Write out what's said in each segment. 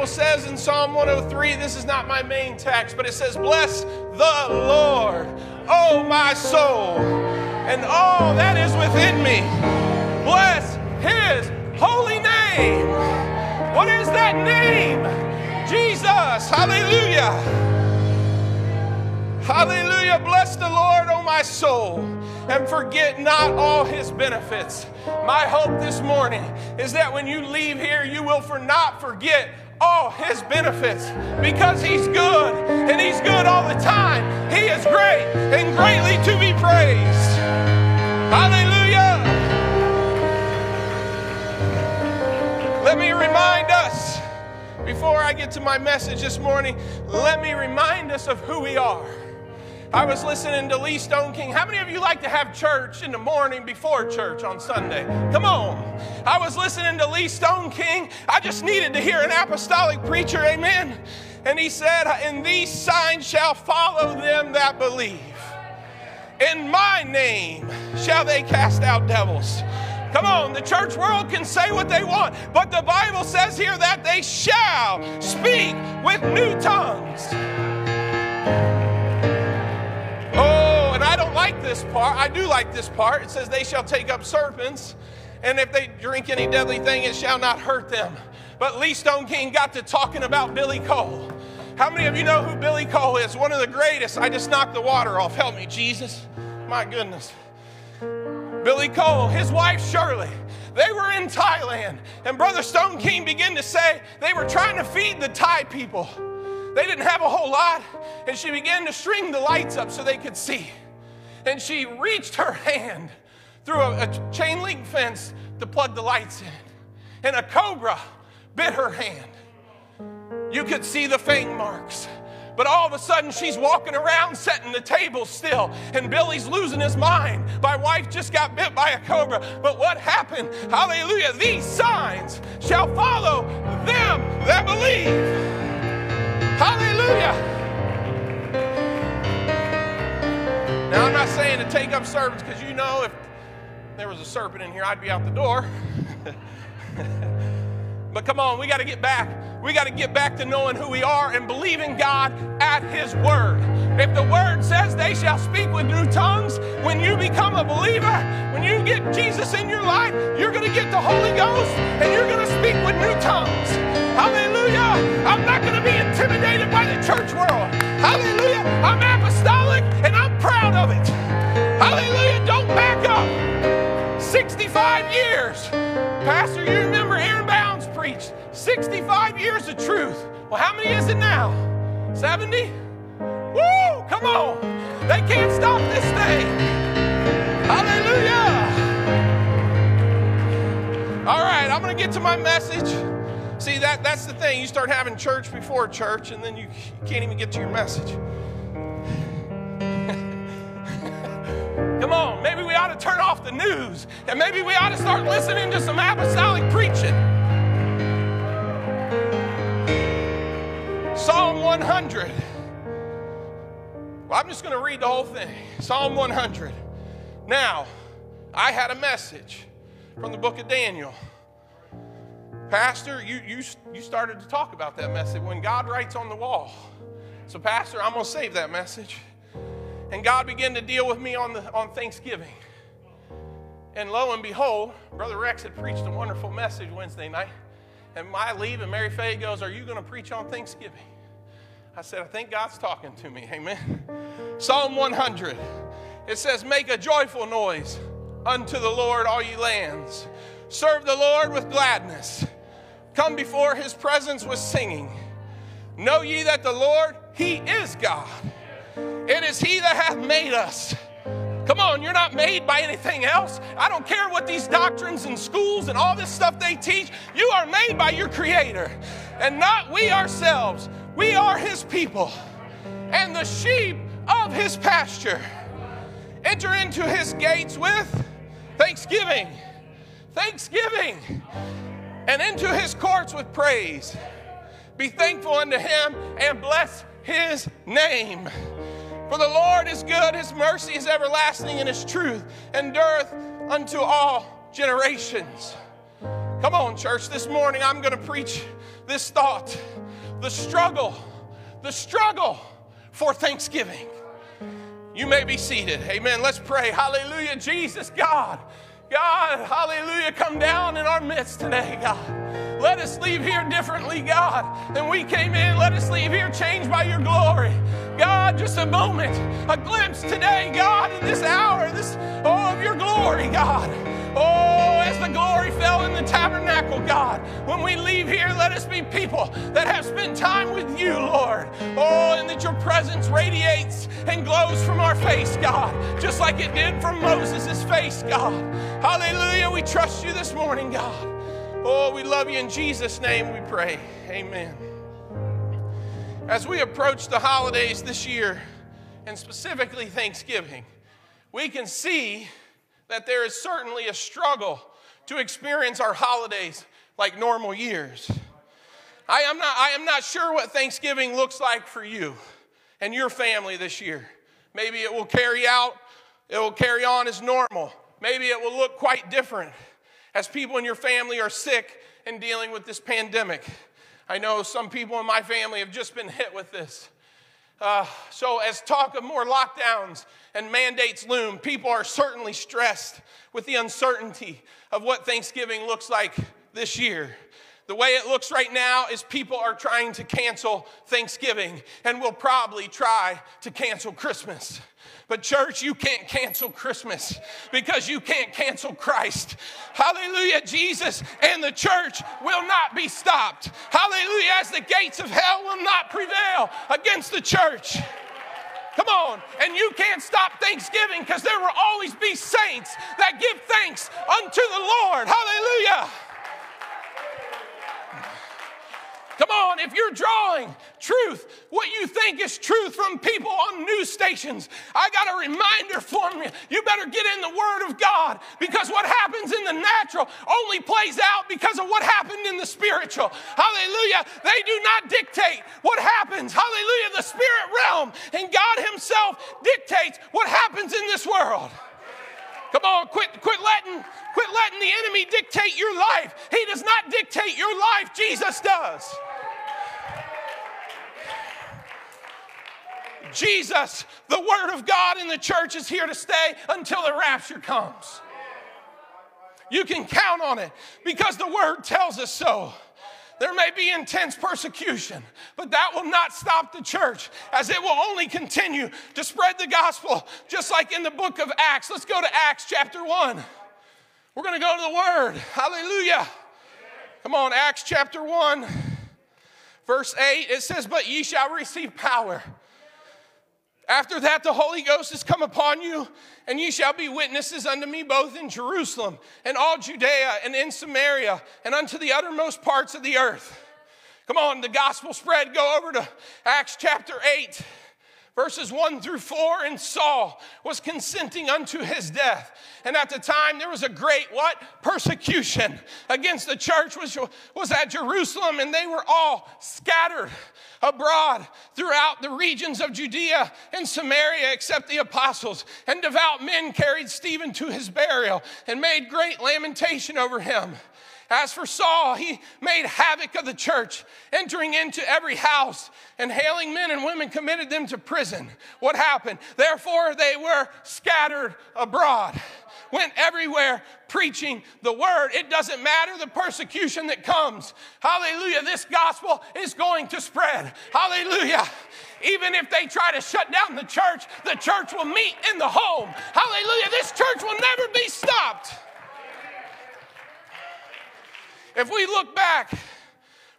Bible says in Psalm 103, this is not my main text, but it says, Bless the Lord, oh my soul, and all that is within me. Bless his holy name. What is that name? Jesus. Hallelujah. Hallelujah. Bless the Lord, O my soul, and forget not all his benefits. My hope this morning is that when you leave here, you will for not forget all his benefits because he's good and he's good all the time. He is great and greatly to be praised. Hallelujah. Let me remind us, before I get to my message this morning, let me remind us of who we are. I was listening to Lee Stoneking. How many of you like to have church in the morning before church on Sunday? Come on. I was listening to Lee Stoneking. I just needed to hear an apostolic preacher, amen. And he said, And these signs shall follow them that believe. In my name shall they cast out devils. Come on, the church world can say what they want, but the Bible says here that they shall speak with new tongues. This part. I do like this part. It says, They shall take up serpents, and if they drink any deadly thing, it shall not hurt them. But Lee Stoneking got to talking about Billy Cole. How many of you know who Billy Cole is? One of the greatest. I just knocked the water off. Help me, Jesus. My goodness. Billy Cole, his wife Shirley, they were in Thailand. And Brother Stoneking began to say they were trying to feed the Thai people. They didn't have a whole lot. And she began to string the lights up so they could see. And she reached her hand through a, a chain link fence to plug the lights in. And a cobra bit her hand. You could see the fang marks. But all of a sudden, she's walking around setting the table still, and Billy's losing his mind. My wife just got bit by a cobra. But what happened? Hallelujah. These signs shall follow them that believe. Hallelujah. Now, I'm not saying to take up serpents because you know if there was a serpent in here, I'd be out the door. but come on, we got to get back. We got to get back to knowing who we are and believing God at His word. If the word says they shall speak with new tongues, when you become a believer, when you get Jesus in your life, you're going to get the Holy Ghost and you're going to speak with new tongues. Hallelujah. I'm not going to be intimidated by the church world. Hallelujah. I'm back up. 65 years. Pastor, you remember Aaron Bounds preached 65 years of truth. Well, how many is it now? 70? Woo! Come on. They can't stop this thing. Hallelujah. All right, I'm going to get to my message. See, that, that's the thing. You start having church before church, and then you can't even get to your message. Come on, maybe we ought to turn off the news, and maybe we ought to start listening to some apostolic preaching. Psalm 100. Well, I'm just going to read the whole thing. Psalm 100. Now, I had a message from the book of Daniel. Pastor, you, you, you started to talk about that message when God writes on the wall. So, Pastor, I'm going to save that message. And God began to deal with me on, the, on Thanksgiving. And lo and behold, Brother Rex had preached a wonderful message Wednesday night. And I leave, and Mary Faye goes, Are you going to preach on Thanksgiving? I said, I think God's talking to me. Amen. Psalm 100. It says, Make a joyful noise unto the Lord, all ye lands. Serve the Lord with gladness. Come before his presence with singing. Know ye that the Lord, he is God. It is he that hath made us. Come on, you're not made by anything else. I don't care what these doctrines and schools and all this stuff they teach. You are made by your Creator and not we ourselves. We are His people and the sheep of His pasture. Enter into His gates with thanksgiving thanksgiving and into his courts with praise. Be thankful unto him and bless his name. For the Lord is good, his mercy is everlasting, and his truth endureth unto all generations. Come on, church, this morning I'm going to preach this thought the struggle, the struggle for thanksgiving. You may be seated. Amen. Let's pray. Hallelujah. Jesus, God. God, hallelujah, come down in our midst today, God. Let us leave here differently, God, than we came in. Let us leave here changed by your glory. God, just a moment, a glimpse today, God, in this hour, this, oh, of your glory, God. Oh, as the glory fell in the tabernacle, God, when we leave here, let us be people that have spent time with you, Lord. Oh, and that your presence radiates and glows from our face, God, just like it did from Moses' face, God. Hallelujah. We trust you this morning, God. Oh, we love you in Jesus' name, we pray. Amen. As we approach the holidays this year, and specifically Thanksgiving, we can see that there is certainly a struggle to experience our holidays like normal years. I am not, I am not sure what Thanksgiving looks like for you and your family this year. Maybe it will carry out, it will carry on as normal. Maybe it will look quite different as people in your family are sick and dealing with this pandemic. I know some people in my family have just been hit with this. Uh, so, as talk of more lockdowns and mandates loom, people are certainly stressed with the uncertainty of what Thanksgiving looks like this year. The way it looks right now is people are trying to cancel Thanksgiving and will probably try to cancel Christmas. But, church, you can't cancel Christmas because you can't cancel Christ. Hallelujah. Jesus and the church will not be stopped. Hallelujah. As the gates of hell will not prevail against the church. Come on. And you can't stop Thanksgiving because there will always be saints that give thanks unto the Lord. Hallelujah. Come on, if you're drawing truth, what you think is truth from people on news stations, I got a reminder for you. You better get in the Word of God because what happens in the natural only plays out because of what happened in the spiritual. Hallelujah. They do not dictate what happens. Hallelujah. The spirit realm and God Himself dictates what happens in this world. Come on, quit, quit letting, quit letting the enemy dictate your life. He does not dictate your life, Jesus does. Jesus, the Word of God in the church is here to stay until the rapture comes. You can count on it because the Word tells us so. There may be intense persecution, but that will not stop the church as it will only continue to spread the gospel, just like in the book of Acts. Let's go to Acts chapter 1. We're going to go to the Word. Hallelujah. Come on, Acts chapter 1, verse 8. It says, But ye shall receive power after that, the Holy Ghost is come upon you, and ye shall be witnesses unto me both in Jerusalem and all Judea and in Samaria and unto the uttermost parts of the earth. Come on, the gospel spread. Go over to Acts chapter 8 verses 1 through 4 and saul was consenting unto his death. And at the time there was a great what? Persecution against the church which was at jerusalem and they were all scattered abroad throughout the regions of judea and samaria except the apostles. And devout men carried stephen to his burial and made great lamentation over him as for Saul, he made havoc of the church, entering into every house and hailing men and women, committed them to prison. What happened? Therefore, they were scattered abroad, went everywhere preaching the word. It doesn't matter the persecution that comes. Hallelujah. This gospel is going to spread. Hallelujah. Even if they try to shut down the church, the church will meet in the home. Hallelujah. This church will never be stopped. If we look back,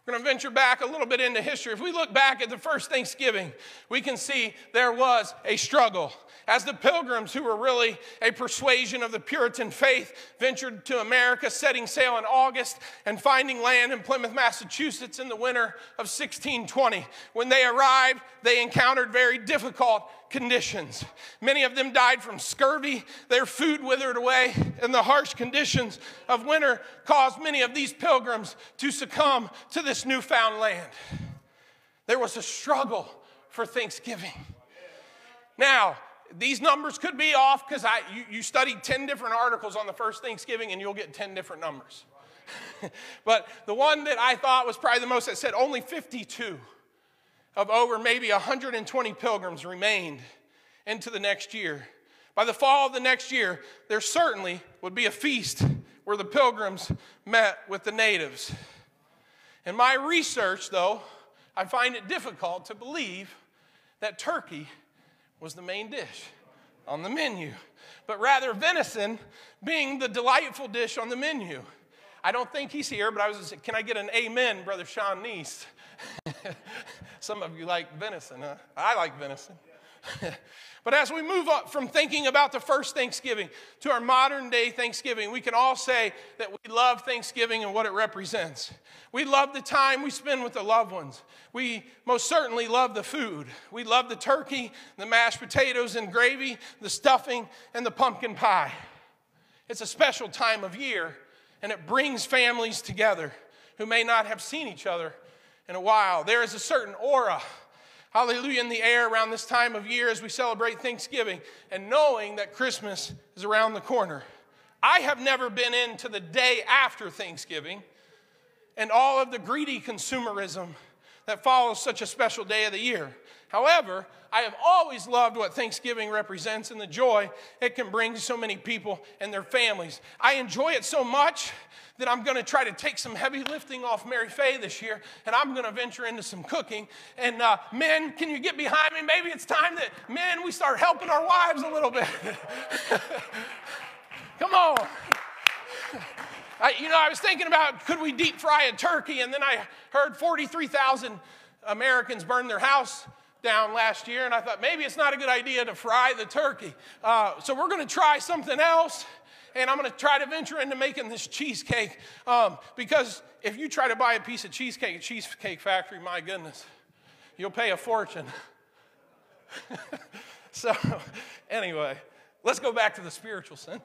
we're going to venture back a little bit into history. If we look back at the first Thanksgiving, we can see there was a struggle. As the pilgrims, who were really a persuasion of the Puritan faith, ventured to America, setting sail in August and finding land in Plymouth, Massachusetts in the winter of 1620. When they arrived, they encountered very difficult conditions. Many of them died from scurvy, their food withered away, and the harsh conditions of winter caused many of these pilgrims to succumb to this newfound land. There was a struggle for Thanksgiving. Now, these numbers could be off because I you, you studied 10 different articles on the first Thanksgiving and you'll get 10 different numbers. but the one that I thought was probably the most that said only 52 of over maybe 120 pilgrims remained into the next year. By the fall of the next year, there certainly would be a feast where the pilgrims met with the natives. In my research, though, I find it difficult to believe that turkey was the main dish on the menu, but rather venison being the delightful dish on the menu. I don't think he's here, but I was, can I get an amen, Brother Sean Neese? Some of you like venison, huh? I like venison. but as we move up from thinking about the first Thanksgiving to our modern day Thanksgiving, we can all say that we love Thanksgiving and what it represents. We love the time we spend with the loved ones. We most certainly love the food. We love the turkey, the mashed potatoes and gravy, the stuffing, and the pumpkin pie. It's a special time of year, and it brings families together who may not have seen each other in a while. There is a certain aura, hallelujah, in the air around this time of year as we celebrate Thanksgiving and knowing that Christmas is around the corner. I have never been into the day after Thanksgiving and all of the greedy consumerism that follows such a special day of the year. However, I have always loved what Thanksgiving represents and the joy it can bring so many people and their families. I enjoy it so much that I'm going to try to take some heavy lifting off Mary Faye this year, and I'm going to venture into some cooking. And uh, men, can you get behind me? Maybe it's time that men we start helping our wives a little bit. Come on. I, you know, I was thinking about could we deep fry a turkey, and then I heard 43,000 Americans burn their house down last year, and I thought maybe it's not a good idea to fry the turkey. Uh, so we're going to try something else, and I'm going to try to venture into making this cheesecake um, because if you try to buy a piece of cheesecake at Cheesecake Factory, my goodness, you'll pay a fortune. so, anyway. Let's go back to the spiritual sense.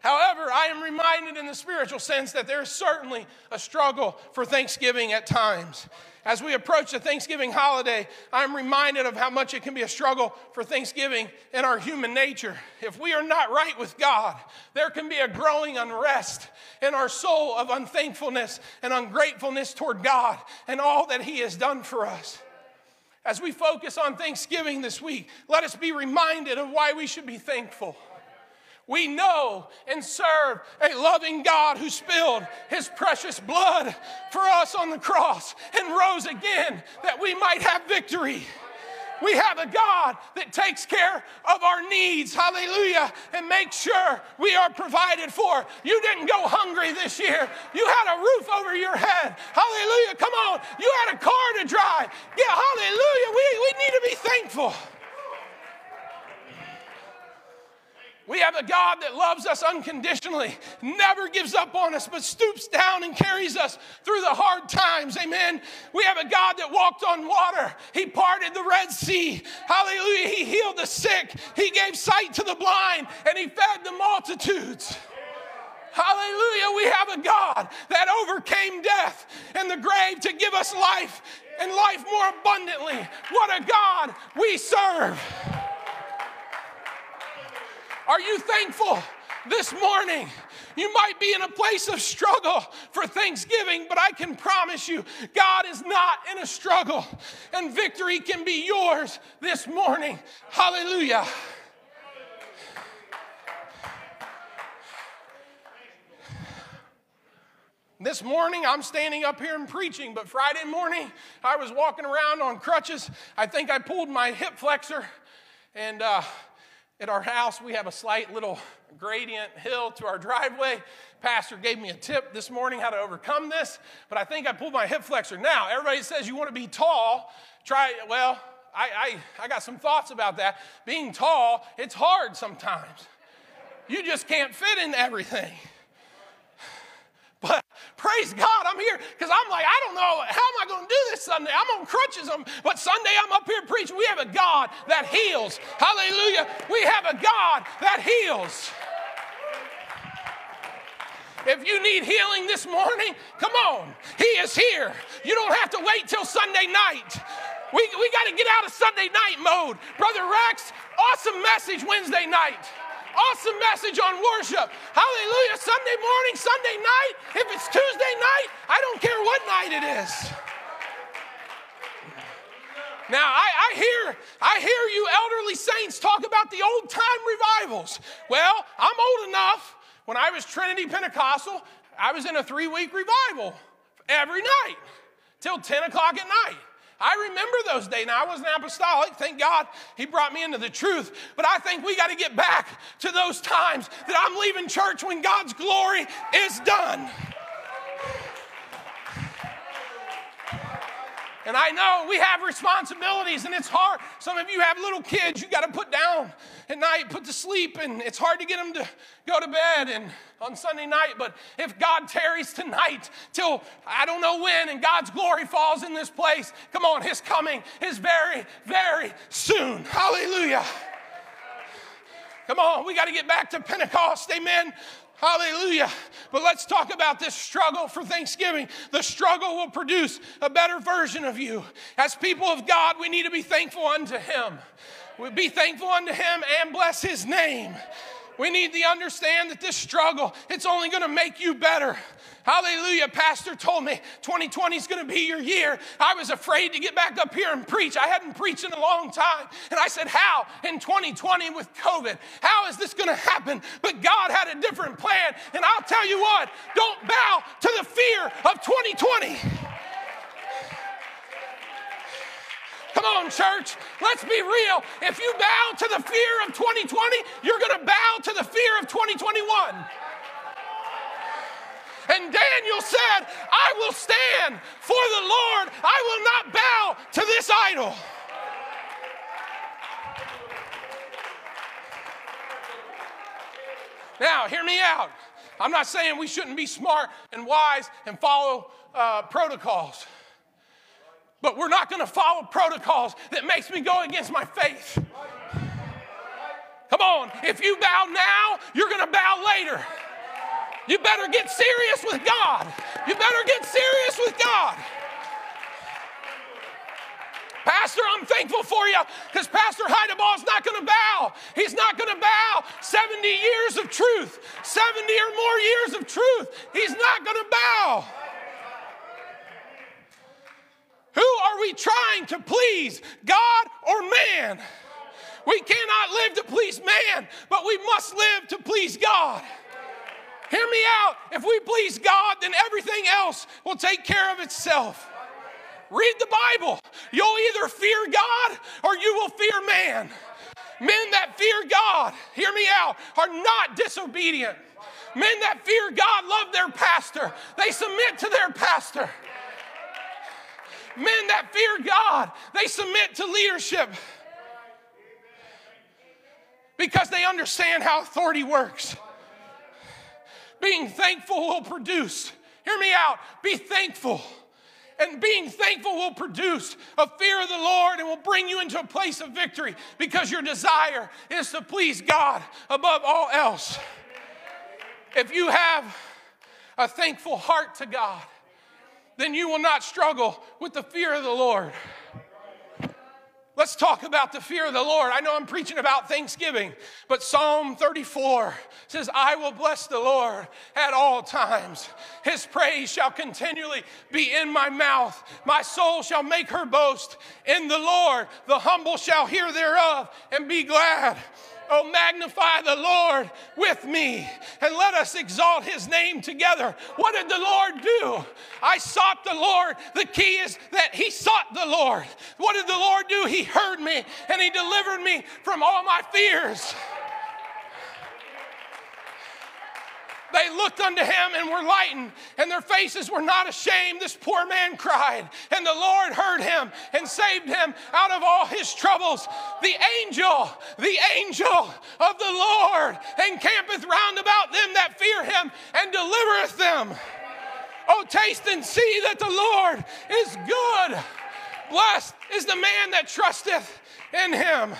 However, I am reminded in the spiritual sense that there's certainly a struggle for Thanksgiving at times. As we approach the Thanksgiving holiday, I'm reminded of how much it can be a struggle for Thanksgiving in our human nature. If we are not right with God, there can be a growing unrest in our soul of unthankfulness and ungratefulness toward God and all that He has done for us. As we focus on Thanksgiving this week, let us be reminded of why we should be thankful. We know and serve a loving God who spilled his precious blood for us on the cross and rose again that we might have victory. We have a God that takes care of our needs, hallelujah, and makes sure we are provided for. You didn't go hungry this year. You had a roof over your head, hallelujah. Come on, you had a car to drive. Yeah, hallelujah. We, we need to be thankful. We have a God that loves us unconditionally, never gives up on us, but stoops down and carries us through the hard times. Amen. We have a God that walked on water. He parted the Red Sea. Hallelujah. He healed the sick. He gave sight to the blind, and He fed the multitudes. Hallelujah. We have a God that overcame death and the grave to give us life and life more abundantly. What a God we serve. Are you thankful this morning? You might be in a place of struggle for Thanksgiving, but I can promise you, God is not in a struggle, and victory can be yours this morning. Hallelujah. This morning, I'm standing up here and preaching, but Friday morning, I was walking around on crutches. I think I pulled my hip flexor, and uh, at our house, we have a slight little gradient hill to our driveway. Pastor gave me a tip this morning how to overcome this, but I think I pulled my hip flexor. Now, everybody says you want to be tall. Try, well, I, I, I got some thoughts about that. Being tall, it's hard sometimes. You just can't fit in everything. Praise God, I'm here because I'm like, I don't know, how am I going to do this Sunday? I'm on crutches, um, but Sunday I'm up here preaching. We have a God that heals. Hallelujah. We have a God that heals. If you need healing this morning, come on. He is here. You don't have to wait till Sunday night. We, we got to get out of Sunday night mode. Brother Rex, awesome message Wednesday night. Awesome message on worship. Hallelujah. Sunday morning, Sunday night. If it's Tuesday night, I don't care what night it is. Now, I, I, hear, I hear you elderly saints talk about the old time revivals. Well, I'm old enough. When I was Trinity Pentecostal, I was in a three week revival every night till 10 o'clock at night. I remember those days. Now, I wasn't apostolic. Thank God he brought me into the truth. But I think we got to get back to those times that I'm leaving church when God's glory is done. And I know we have responsibilities and it's hard. Some of you have little kids you got to put down at night, put to sleep, and it's hard to get them to go to bed and on Sunday night. But if God tarries tonight till I don't know when and God's glory falls in this place, come on, His coming is very, very soon. Hallelujah. Come on, we got to get back to Pentecost. Amen. Hallelujah. But let's talk about this struggle for Thanksgiving. The struggle will produce a better version of you. As people of God, we need to be thankful unto Him. We be thankful unto Him and bless His name. We need to understand that this struggle, it's only going to make you better. Hallelujah. Pastor told me 2020 is going to be your year. I was afraid to get back up here and preach. I hadn't preached in a long time. And I said, How in 2020 with COVID? How is this going to happen? But God had a different plan. And I'll tell you what, don't bow to the fear of 2020. Come on, church. Let's be real. If you bow to the fear of 2020, you're going to bow to the fear of 2021. And Daniel said, I will stand for the Lord. I will not bow to this idol. Now, hear me out. I'm not saying we shouldn't be smart and wise and follow uh, protocols. But we're not going to follow protocols that makes me go against my faith. Come on, if you bow now, you're going to bow later. You better get serious with God. You better get serious with God. Pastor, I'm thankful for you because Pastor is not going to bow. He's not going to bow 70 years of truth, 70 or more years of truth. He's not going to bow. Who are we trying to please, God or man? We cannot live to please man, but we must live to please God. Hear me out. If we please God, then everything else will take care of itself. Read the Bible. You'll either fear God or you will fear man. Men that fear God, hear me out, are not disobedient. Men that fear God love their pastor, they submit to their pastor. Men that fear God, they submit to leadership because they understand how authority works. Being thankful will produce, hear me out, be thankful. And being thankful will produce a fear of the Lord and will bring you into a place of victory because your desire is to please God above all else. If you have a thankful heart to God, then you will not struggle with the fear of the Lord. Let's talk about the fear of the Lord. I know I'm preaching about Thanksgiving, but Psalm 34 says, I will bless the Lord at all times. His praise shall continually be in my mouth. My soul shall make her boast in the Lord. The humble shall hear thereof and be glad. Oh, magnify the Lord with me and let us exalt his name together. What did the Lord do? I sought the Lord. The key is that he sought the Lord. What did the Lord do? He heard me and he delivered me from all my fears. They looked unto him and were lightened, and their faces were not ashamed. This poor man cried, and the Lord heard him and saved him out of all his troubles. The angel, the angel of the Lord encampeth round about them that fear him and delivereth them. Oh, taste and see that the Lord is good. Blessed is the man that trusteth in him.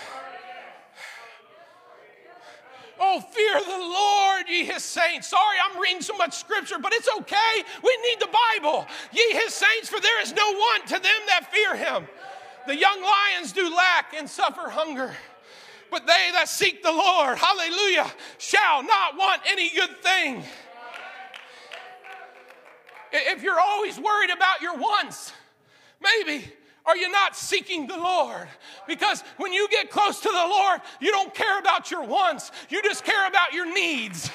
Oh, fear the Lord, ye his saints. Sorry, I'm reading so much scripture, but it's okay. We need the Bible. Ye his saints, for there is no want to them that fear him. The young lions do lack and suffer hunger, but they that seek the Lord, hallelujah, shall not want any good thing. If you're always worried about your wants, maybe are you not seeking the Lord? Because when you get close to the Lord, you don't care about your wants, you just care about your needs.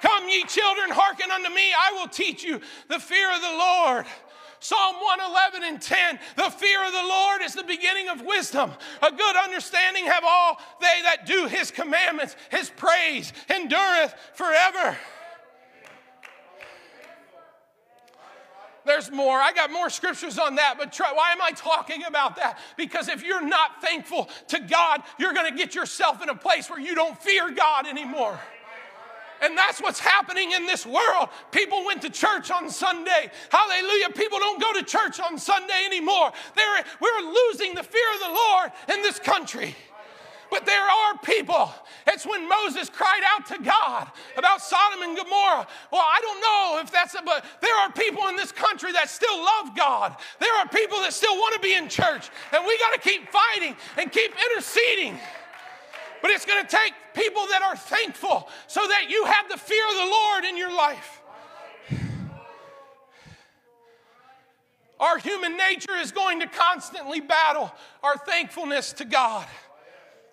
Come, ye children, hearken unto me, I will teach you the fear of the Lord. Psalm 111 and 10 The fear of the Lord is the beginning of wisdom. A good understanding have all they that do his commandments. His praise endureth forever. There's more. I got more scriptures on that, but try, why am I talking about that? Because if you're not thankful to God, you're going to get yourself in a place where you don't fear God anymore. And that's what's happening in this world. People went to church on Sunday. Hallelujah. People don't go to church on Sunday anymore. They're, we're losing the fear of the Lord in this country. But there are people. It's when Moses cried out to God about Sodom and Gomorrah. Well, I don't know if that's, a, but there are people in this country that still love God. There are people that still want to be in church. And we got to keep fighting and keep interceding. But it's going to take people that are thankful so that you have the fear of the Lord in your life. Our human nature is going to constantly battle our thankfulness to God.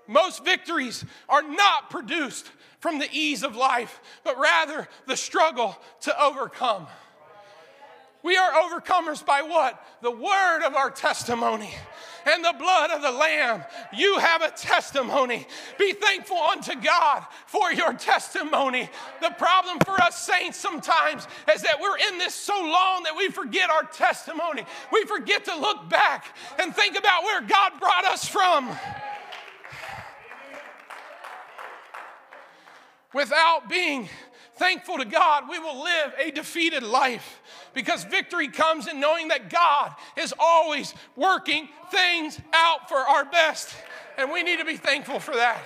Most victories are not produced from the ease of life, but rather the struggle to overcome. We are overcomers by what? The word of our testimony and the blood of the Lamb. You have a testimony. Be thankful unto God for your testimony. The problem for us saints sometimes is that we're in this so long that we forget our testimony. We forget to look back and think about where God brought us from. Without being thankful to God, we will live a defeated life because victory comes in knowing that God is always working things out for our best. And we need to be thankful for that.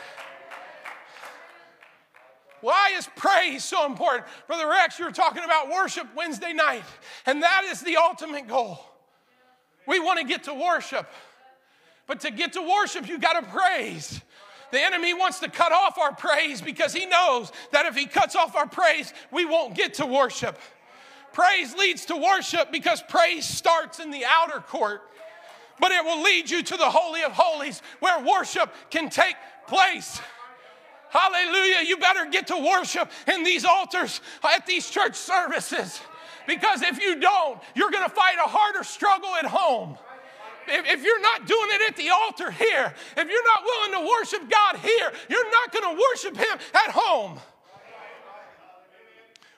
Why is praise so important? Brother Rex, you were talking about worship Wednesday night, and that is the ultimate goal. We want to get to worship, but to get to worship, you got to praise. The enemy wants to cut off our praise because he knows that if he cuts off our praise, we won't get to worship. Praise leads to worship because praise starts in the outer court, but it will lead you to the Holy of Holies where worship can take place. Hallelujah. You better get to worship in these altars at these church services because if you don't, you're going to fight a harder struggle at home if, if you're not doing it at the altar here, if you're not willing to worship God here, you're not going to worship Him at home.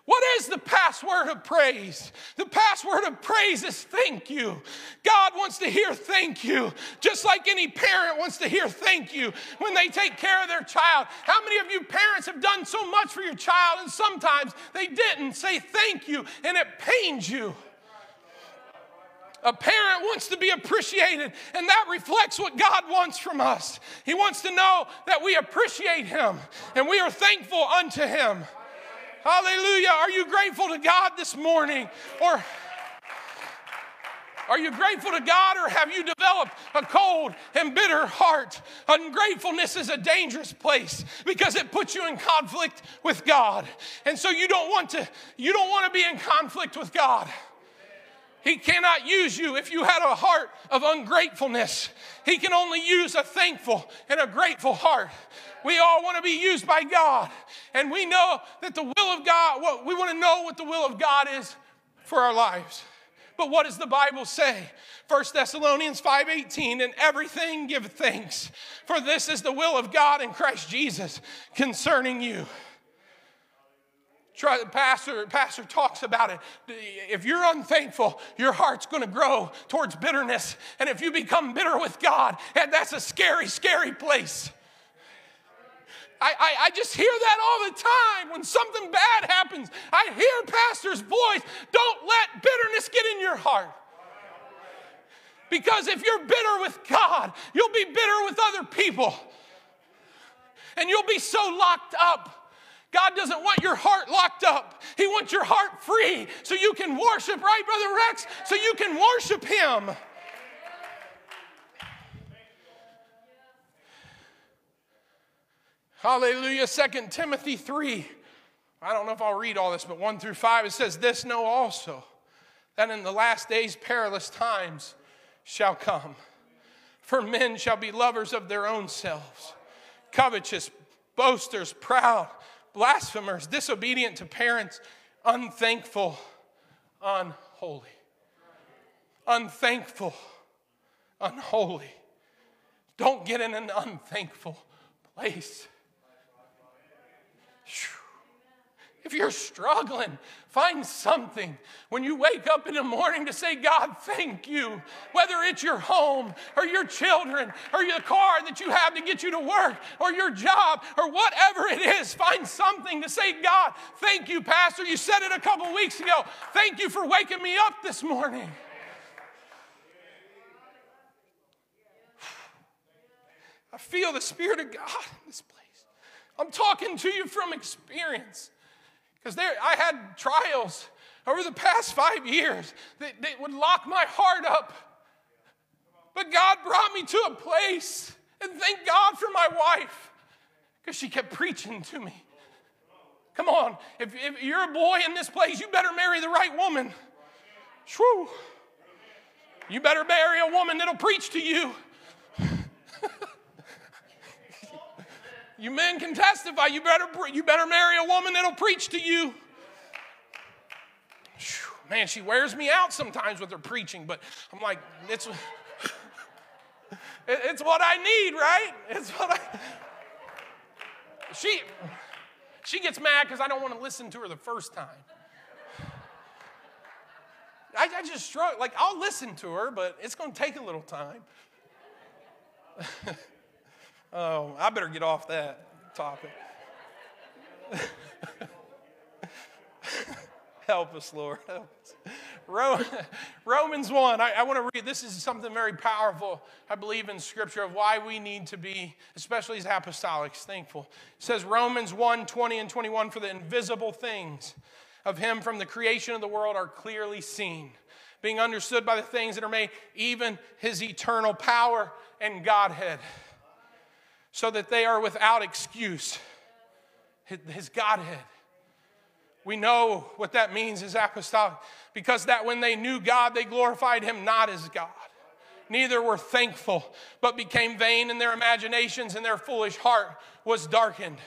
What is the password of praise? The password of praise is thank you. God wants to hear thank you, just like any parent wants to hear thank you when they take care of their child. How many of you parents have done so much for your child and sometimes they didn't say thank you and it pains you? A parent wants to be appreciated, and that reflects what God wants from us. He wants to know that we appreciate Him and we are thankful unto Him. Hallelujah. Are you grateful to God this morning? Or are you grateful to God or have you developed a cold and bitter heart? Ungratefulness is a dangerous place because it puts you in conflict with God. And so you don't want to you don't want to be in conflict with God. He cannot use you if you had a heart of ungratefulness. He can only use a thankful and a grateful heart. We all want to be used by God. And we know that the will of God, well, we want to know what the will of God is for our lives. But what does the Bible say? 1 Thessalonians 5:18, and everything give thanks, for this is the will of God in Christ Jesus concerning you. Try, pastor, pastor talks about it. If you're unthankful, your heart's going to grow towards bitterness. And if you become bitter with God, and that's a scary, scary place. I, I, I, just hear that all the time when something bad happens. I hear pastor's voice. Don't let bitterness get in your heart. Because if you're bitter with God, you'll be bitter with other people. And you'll be so locked up God doesn't want your heart locked up. He wants your heart free so you can worship, right, Brother Rex? So you can worship Him. Hallelujah. Second Timothy 3. I don't know if I'll read all this, but 1 through 5, it says, This know also, that in the last days perilous times shall come. For men shall be lovers of their own selves, covetous, boasters, proud blasphemers, disobedient to parents, unthankful, unholy. Unthankful, unholy. Don't get in an unthankful place. If you're struggling, find something when you wake up in the morning to say, God, thank you. Whether it's your home or your children or your car that you have to get you to work or your job or whatever it is, find something to say, God, thank you, Pastor. You said it a couple weeks ago. Thank you for waking me up this morning. I feel the Spirit of God in this place. I'm talking to you from experience. Because there, I had trials over the past five years that, that would lock my heart up. But God brought me to a place, and thank God for my wife, because she kept preaching to me. Come on, if, if, you're a boy in this place, you better marry the right woman. Shoo. You better marry a woman that'll preach to you. You men can testify. You better, you better marry a woman that'll preach to you. Man, she wears me out sometimes with her preaching, but I'm like, it's, it's what I need, right? It's what I. She, she gets mad because I don't want to listen to her the first time. I, I just struggle. Like, I'll listen to her, but it's going to take a little time. Oh, I better get off that topic. Help us, Lord. Help us. Romans 1, I, I want to read. This is something very powerful, I believe, in Scripture of why we need to be, especially as apostolics, thankful. It says Romans 1 20 and 21 For the invisible things of Him from the creation of the world are clearly seen, being understood by the things that are made, even His eternal power and Godhead so that they are without excuse. His Godhead. We know what that means as apostolic because that when they knew God, they glorified Him not as God. Neither were thankful, but became vain in their imaginations, and their foolish heart was darkened.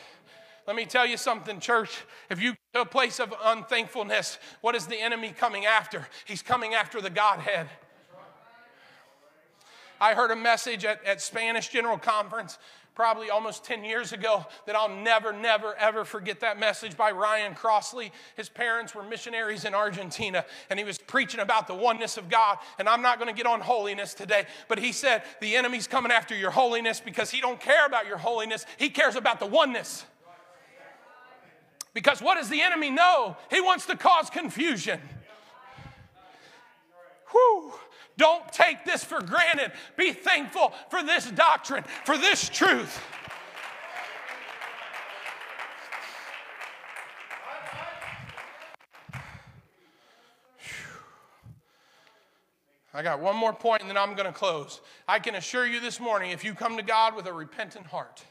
Let me tell you something, church. If you go to a place of unthankfulness, what is the enemy coming after? He's coming after the Godhead. I heard a message at, at Spanish General Conference probably almost 10 years ago that I'll never, never, ever forget that message by Ryan Crossley. His parents were missionaries in Argentina, and he was preaching about the oneness of God. And I'm not going to get on holiness today, but he said the enemy's coming after your holiness because he don't care about your holiness. He cares about the oneness. Because what does the enemy know? He wants to cause confusion. Whew. Don't take this for granted. Be thankful for this doctrine, for this truth. I got one more point and then I'm going to close. I can assure you this morning if you come to God with a repentant heart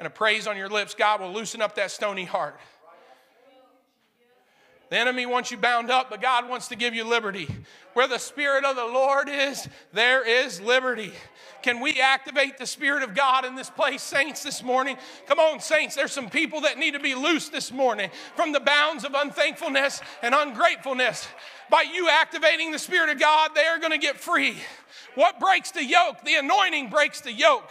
and a praise on your lips, God will loosen up that stony heart. The enemy wants you bound up, but God wants to give you liberty. Where the Spirit of the Lord is, there is liberty. Can we activate the Spirit of God in this place, saints, this morning? Come on, saints, there's some people that need to be loose this morning from the bounds of unthankfulness and ungratefulness. By you activating the Spirit of God, they are going to get free. What breaks the yoke? The anointing breaks the yoke.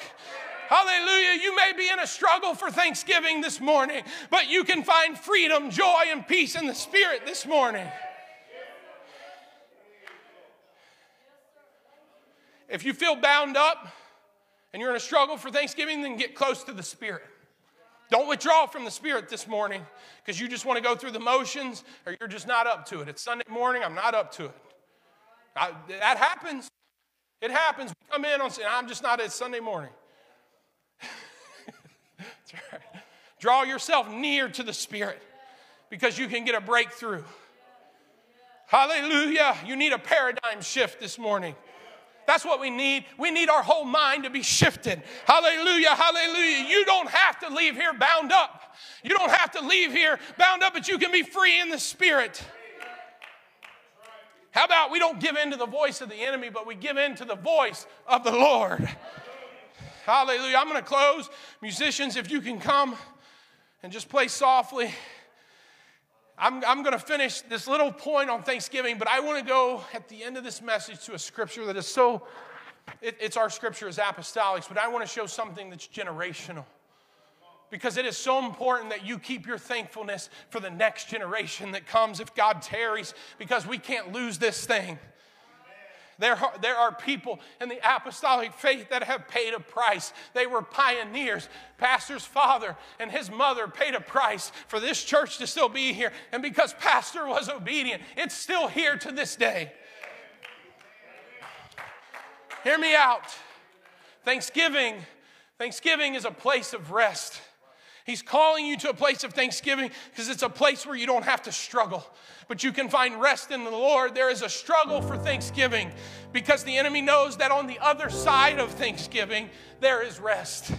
Hallelujah. You may be in a struggle for Thanksgiving this morning, but you can find freedom, joy, and peace in the Spirit this morning. If you feel bound up and you're in a struggle for Thanksgiving, then get close to the Spirit. Don't withdraw from the Spirit this morning because you just want to go through the motions or you're just not up to it. It's Sunday morning, I'm not up to it. I, that happens. It happens. We come in on, I'm just not, it's Sunday morning. right. Draw yourself near to the Spirit because you can get a breakthrough. Hallelujah. You need a paradigm shift this morning. That's what we need. We need our whole mind to be shifted. Hallelujah, hallelujah. You don't have to leave here bound up. You don't have to leave here bound up, but you can be free in the spirit. How about we don't give in to the voice of the enemy, but we give in to the voice of the Lord? Hallelujah. I'm going to close. Musicians, if you can come and just play softly. I'm, I'm going to finish this little point on Thanksgiving, but I want to go at the end of this message to a scripture that is so, it, it's our scripture as apostolics, but I want to show something that's generational. Because it is so important that you keep your thankfulness for the next generation that comes if God tarries, because we can't lose this thing. There are, there are people in the apostolic faith that have paid a price. They were pioneers. Pastor's father and his mother paid a price for this church to still be here. And because Pastor was obedient, it's still here to this day. Hear me out. Thanksgiving, Thanksgiving is a place of rest. He's calling you to a place of thanksgiving because it's a place where you don't have to struggle, but you can find rest in the Lord. There is a struggle for thanksgiving because the enemy knows that on the other side of thanksgiving, there is rest.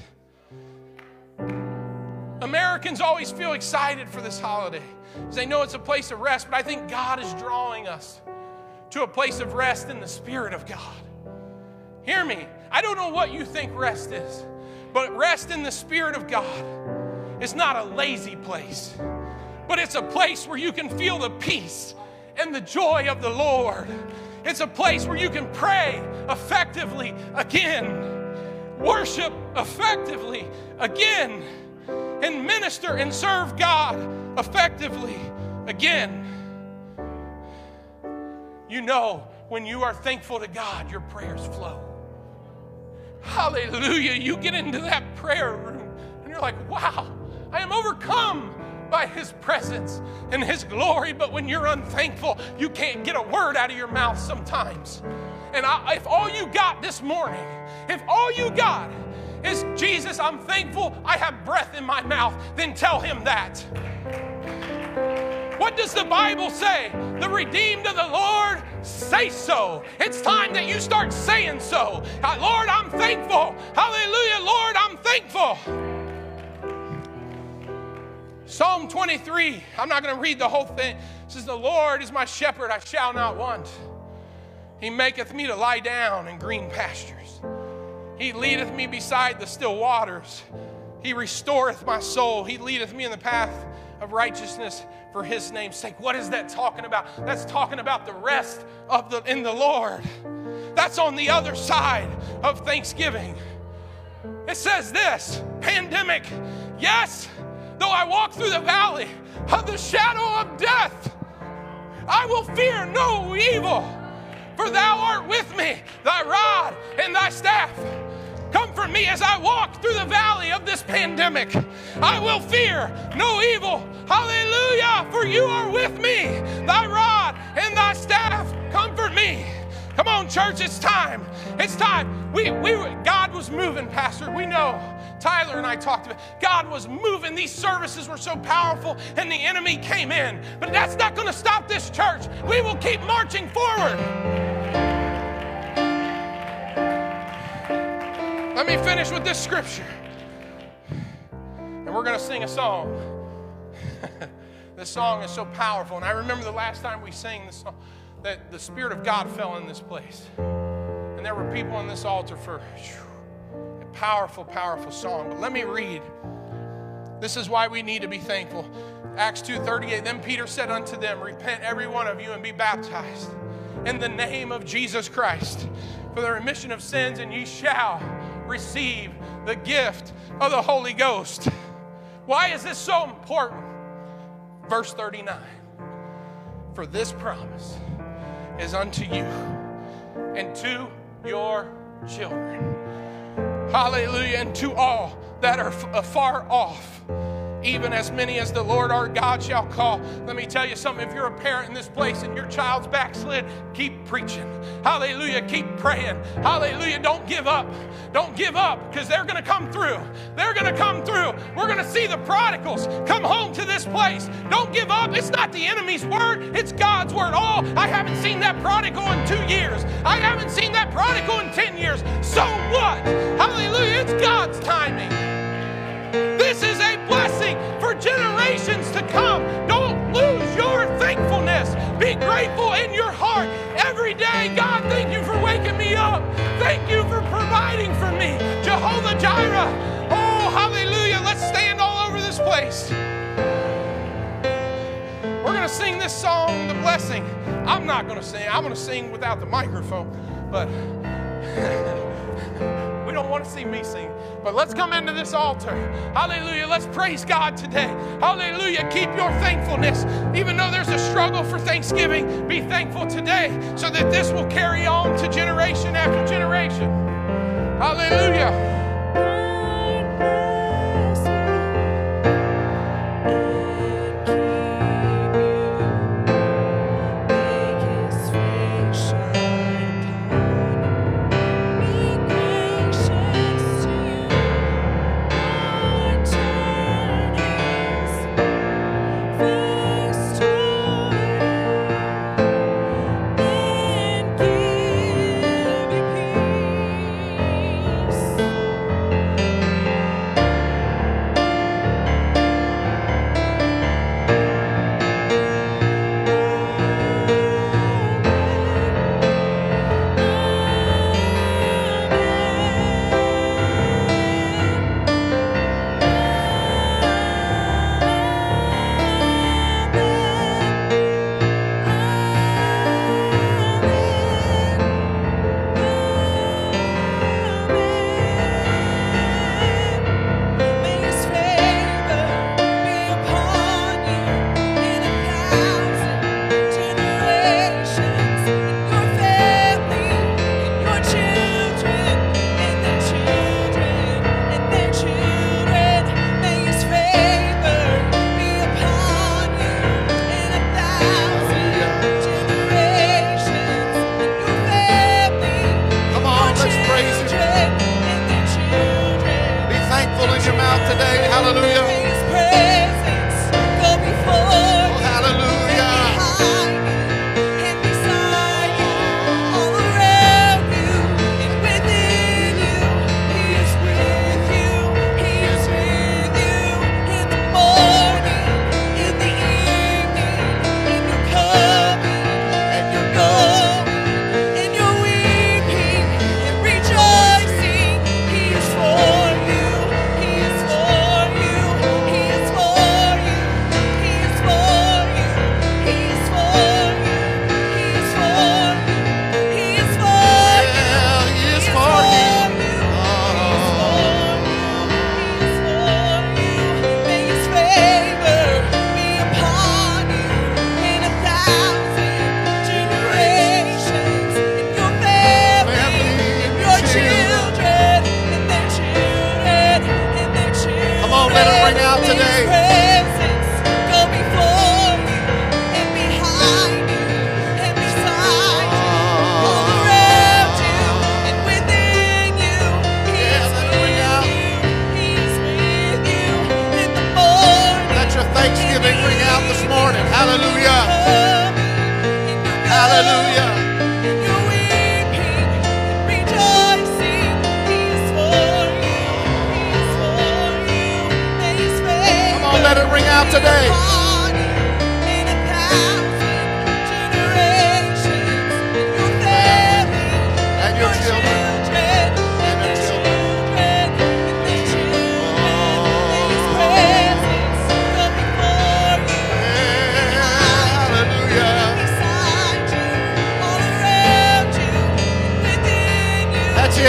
Americans always feel excited for this holiday because they know it's a place of rest, but I think God is drawing us to a place of rest in the Spirit of God. Hear me. I don't know what you think rest is, but rest in the Spirit of God it's not a lazy place, but it's a place where you can feel the peace and the joy of the Lord. It's a place where you can pray effectively again, worship effectively again, and minister and serve God effectively again. You know, when you are thankful to God, your prayers flow. Hallelujah. You get into that prayer room and you're like, wow, I am overcome by His presence and His glory. But when you're unthankful, you can't get a word out of your mouth sometimes. And I, if all you got this morning, if all you got is Jesus, I'm thankful I have breath in my mouth, then tell Him that. What does the Bible say? The redeemed of the Lord say so. It's time that you start saying so. Uh, Lord, I'm thankful. Hallelujah, Lord, I'm thankful. Psalm 23, I'm not going to read the whole thing. It says, The Lord is my shepherd, I shall not want. He maketh me to lie down in green pastures. He leadeth me beside the still waters. He restoreth my soul. He leadeth me in the path of righteousness for his name's sake. What is that talking about? That's talking about the rest of the in the Lord. That's on the other side of Thanksgiving. It says this pandemic, yes, Though I walk through the valley of the shadow of death, I will fear no evil, for thou art with me, thy rod and thy staff. Comfort me as I walk through the valley of this pandemic. I will fear no evil. Hallelujah, for you are with me. Thy rod and thy staff comfort me. Come on, church, it's time. It's time. We, we, God was moving, Pastor. We know. Tyler and I talked about God was moving. These services were so powerful, and the enemy came in. But that's not going to stop this church. We will keep marching forward. Let me finish with this scripture. And we're going to sing a song. this song is so powerful. And I remember the last time we sang this song that the Spirit of God fell in this place. And there were people on this altar for. Whew, Powerful, powerful song. But let me read. This is why we need to be thankful. Acts 2:38. Then Peter said unto them, Repent every one of you and be baptized in the name of Jesus Christ for the remission of sins, and ye shall receive the gift of the Holy Ghost. Why is this so important? Verse 39 For this promise is unto you and to your children. Hallelujah. And to all that are uh, far off even as many as the Lord our God shall call. Let me tell you something. If you're a parent in this place and your child's backslid, keep preaching. Hallelujah. Keep praying. Hallelujah. Don't give up. Don't give up because they're going to come through. They're going to come through. We're going to see the prodigals come home to this place. Don't give up. It's not the enemy's word, it's God's word. Oh, I haven't seen that prodigal in two years. I haven't seen that prodigal in 10 years. So what? Hallelujah. It's God's timing. This is blessing for generations to come. Don't lose your thankfulness. Be grateful in your heart every day. God, thank you for waking me up. Thank you for providing for me. Jehovah Jireh. Oh, hallelujah. Let's stand all over this place. We're going to sing this song, The Blessing. I'm not going to sing. I'm going to sing without the microphone, but want to see me sing. But let's come into this altar. Hallelujah. Let's praise God today. Hallelujah. Keep your thankfulness. Even though there's a struggle for Thanksgiving, be thankful today so that this will carry on to generation after generation. Hallelujah.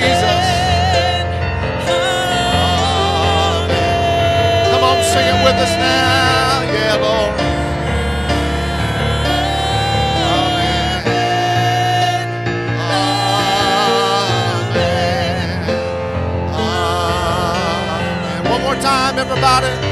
Jesus. Come on, sing it with us now. Yeah, Lord. Amen. Amen. Amen. One more time, everybody.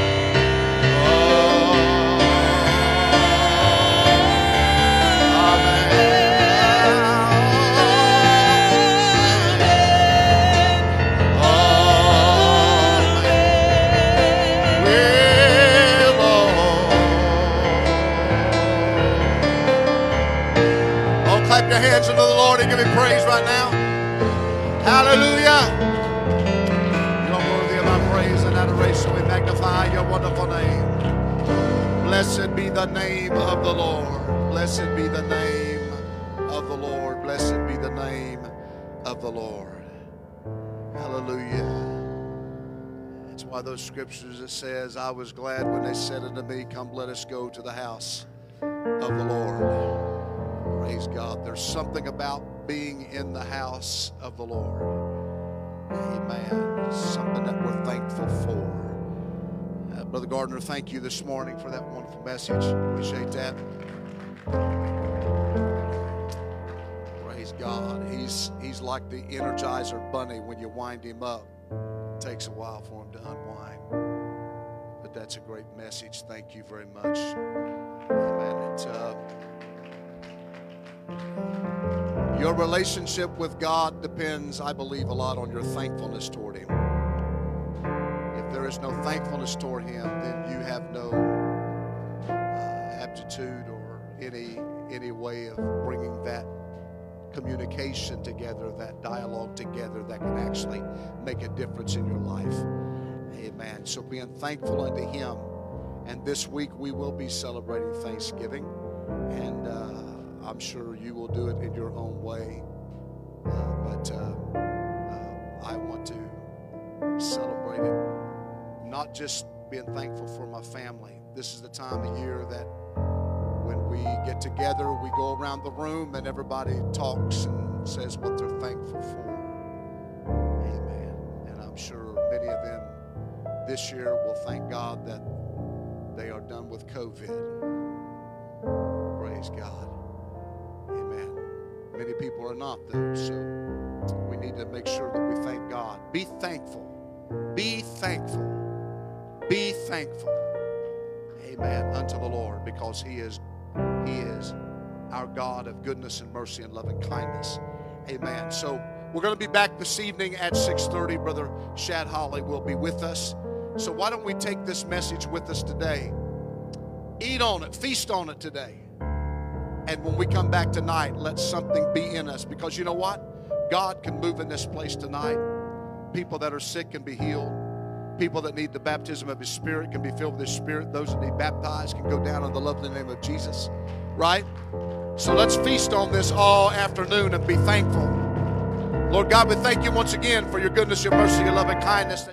Hallelujah. You are worthy of our praise and adoration. We magnify your wonderful name. Blessed be the name of the Lord. Blessed be the name of the Lord. Blessed be the name of the Lord. Hallelujah. That's why those scriptures it says, I was glad when they said unto me, Come, let us go to the house of the Lord. Praise God. There's something about being in the house of the Lord. Amen. Something that we're thankful for. Uh, Brother Gardner, thank you this morning for that wonderful message. Appreciate that. Praise God. He's he's like the Energizer Bunny when you wind him up. It takes a while for him to unwind. But that's a great message. Thank you very much. Amen. It's, uh, your relationship with God depends, I believe, a lot on your thankfulness toward Him. If there is no thankfulness toward Him, then you have no uh, aptitude or any any way of bringing that communication together, that dialogue together, that can actually make a difference in your life. Amen. So being thankful unto Him, and this week we will be celebrating Thanksgiving, and. Uh, I'm sure you will do it in your own way. Uh, but uh, uh, I want to celebrate it, not just being thankful for my family. This is the time of year that when we get together, we go around the room and everybody talks and says what they're thankful for. Amen. And I'm sure many of them this year will thank God that they are done with COVID. Praise God. Amen. Many people are not, though. So we need to make sure that we thank God. Be thankful. Be thankful. Be thankful. Amen. Unto the Lord, because He is He is our God of goodness and mercy and love and kindness. Amen. So we're going to be back this evening at 6:30. Brother Shad Holly will be with us. So why don't we take this message with us today? Eat on it, feast on it today. And when we come back tonight, let something be in us. Because you know what? God can move in this place tonight. People that are sick can be healed. People that need the baptism of His Spirit can be filled with His Spirit. Those that need baptized can go down in the lovely name of Jesus. Right? So let's feast on this all afternoon and be thankful. Lord God, we thank you once again for your goodness, your mercy, your love, and kindness.